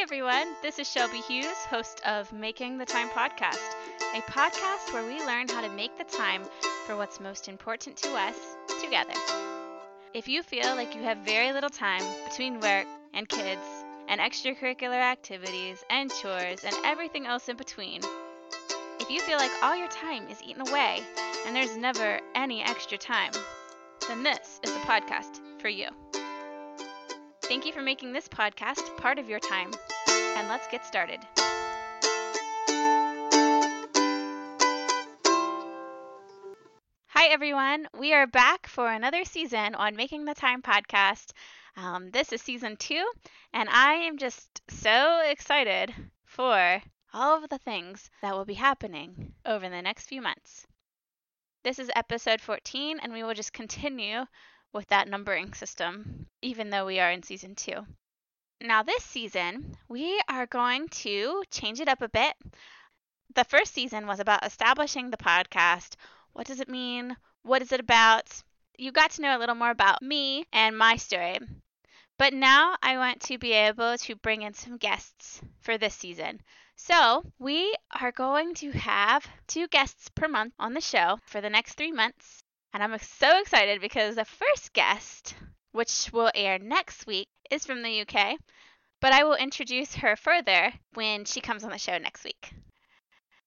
Hi, everyone. This is Shelby Hughes, host of Making the Time podcast, a podcast where we learn how to make the time for what's most important to us together. If you feel like you have very little time between work and kids and extracurricular activities and chores and everything else in between, if you feel like all your time is eaten away and there's never any extra time, then this is the podcast for you. Thank you for making this podcast part of your time. And let's get started. Hi, everyone. We are back for another season on Making the Time podcast. Um, this is season two, and I am just so excited for all of the things that will be happening over the next few months. This is episode 14, and we will just continue with that numbering system, even though we are in season two. Now, this season, we are going to change it up a bit. The first season was about establishing the podcast. What does it mean? What is it about? You got to know a little more about me and my story. But now I want to be able to bring in some guests for this season. So, we are going to have two guests per month on the show for the next three months. And I'm so excited because the first guest, which will air next week, is from the UK. But I will introduce her further when she comes on the show next week.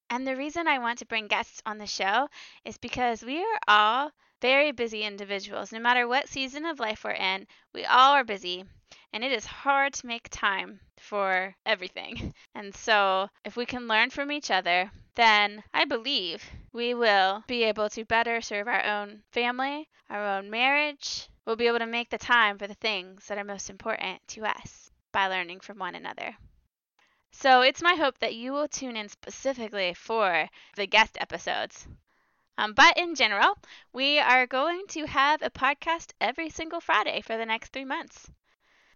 And the reason I want to bring guests on the show is because we are all very busy individuals. No matter what season of life we're in, we all are busy. And it is hard to make time for everything. And so, if we can learn from each other, then I believe we will be able to better serve our own family, our own marriage. We'll be able to make the time for the things that are most important to us by learning from one another. So it's my hope that you will tune in specifically for the guest episodes. Um, but in general, we are going to have a podcast every single Friday for the next three months.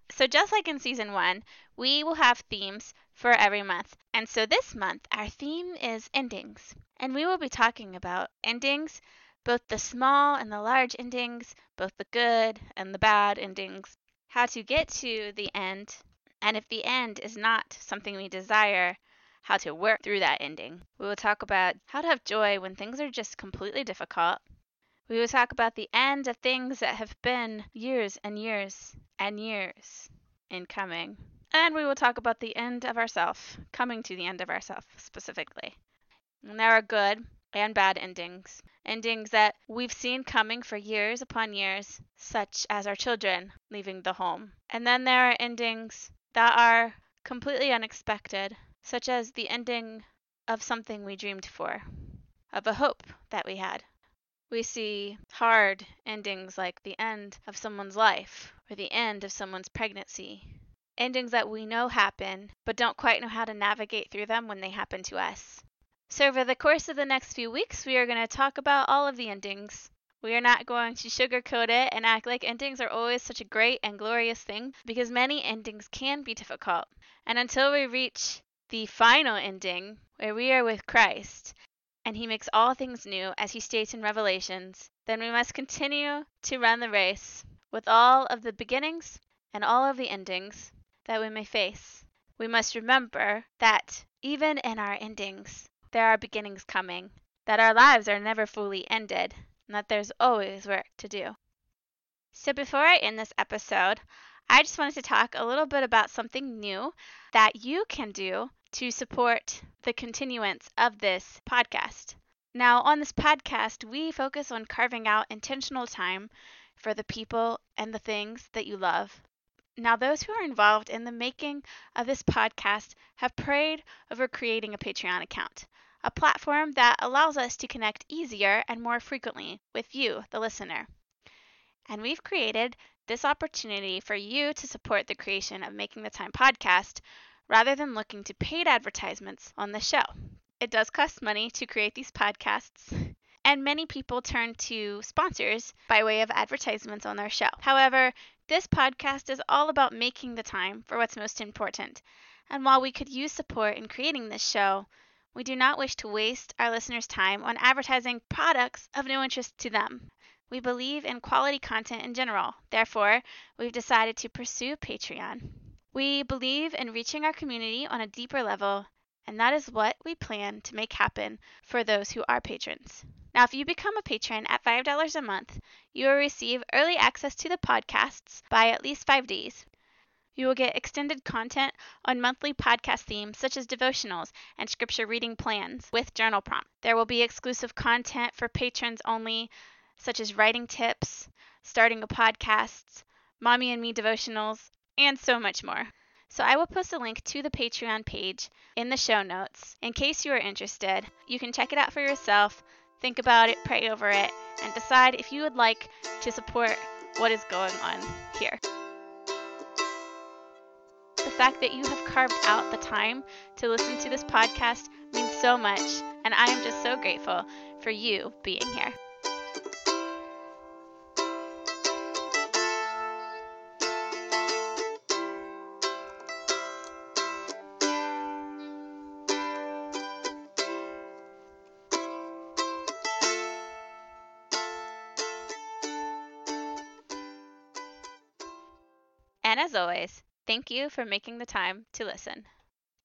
So, just like in season one, we will have themes for every month. And so this month, our theme is endings. And we will be talking about endings, both the small and the large endings, both the good and the bad endings, how to get to the end, and if the end is not something we desire, how to work through that ending. We will talk about how to have joy when things are just completely difficult. We will talk about the end of things that have been years and years and years in coming. And we will talk about the end of ourself, coming to the end of ourself specifically. And there are good and bad endings, endings that we've seen coming for years upon years, such as our children leaving the home. And then there are endings that are completely unexpected, such as the ending of something we dreamed for, of a hope that we had. We see hard endings like the end of someone's life or the end of someone's pregnancy. Endings that we know happen, but don't quite know how to navigate through them when they happen to us. So, over the course of the next few weeks, we are going to talk about all of the endings. We are not going to sugarcoat it and act like endings are always such a great and glorious thing because many endings can be difficult. And until we reach the final ending, where we are with Christ, and he makes all things new, as he states in Revelations, then we must continue to run the race with all of the beginnings and all of the endings that we may face. We must remember that even in our endings, there are beginnings coming, that our lives are never fully ended, and that there's always work to do. So before I end this episode, I just wanted to talk a little bit about something new that you can do to support the continuance of this podcast. Now, on this podcast, we focus on carving out intentional time for the people and the things that you love. Now, those who are involved in the making of this podcast have prayed over creating a Patreon account, a platform that allows us to connect easier and more frequently with you, the listener. And we've created this opportunity for you to support the creation of Making the Time podcast rather than looking to paid advertisements on the show. It does cost money to create these podcasts, and many people turn to sponsors by way of advertisements on their show. However, this podcast is all about making the time for what's most important. And while we could use support in creating this show, we do not wish to waste our listeners' time on advertising products of no interest to them. We believe in quality content in general. Therefore, we've decided to pursue Patreon We believe in reaching our community on a deeper level, and that is what we plan to make happen for those who are patrons. Now, if you become a patron at $5 a month, you will receive early access to the podcasts by at least five days. You will get extended content on monthly podcast themes such as devotionals and scripture reading plans with journal prompts. There will be exclusive content for patrons only, such as writing tips, starting a podcast, mommy and me devotionals, and so much more. So I will post a link to the Patreon page in the show notes in case you are interested. You can check it out for yourself, think about it, pray over it, and decide if you would like to support what is going on here The fact that you have carved out the time to listen to this podcast means so much, and I am just so grateful for you being here. And as always, Thank you for making the time to listen.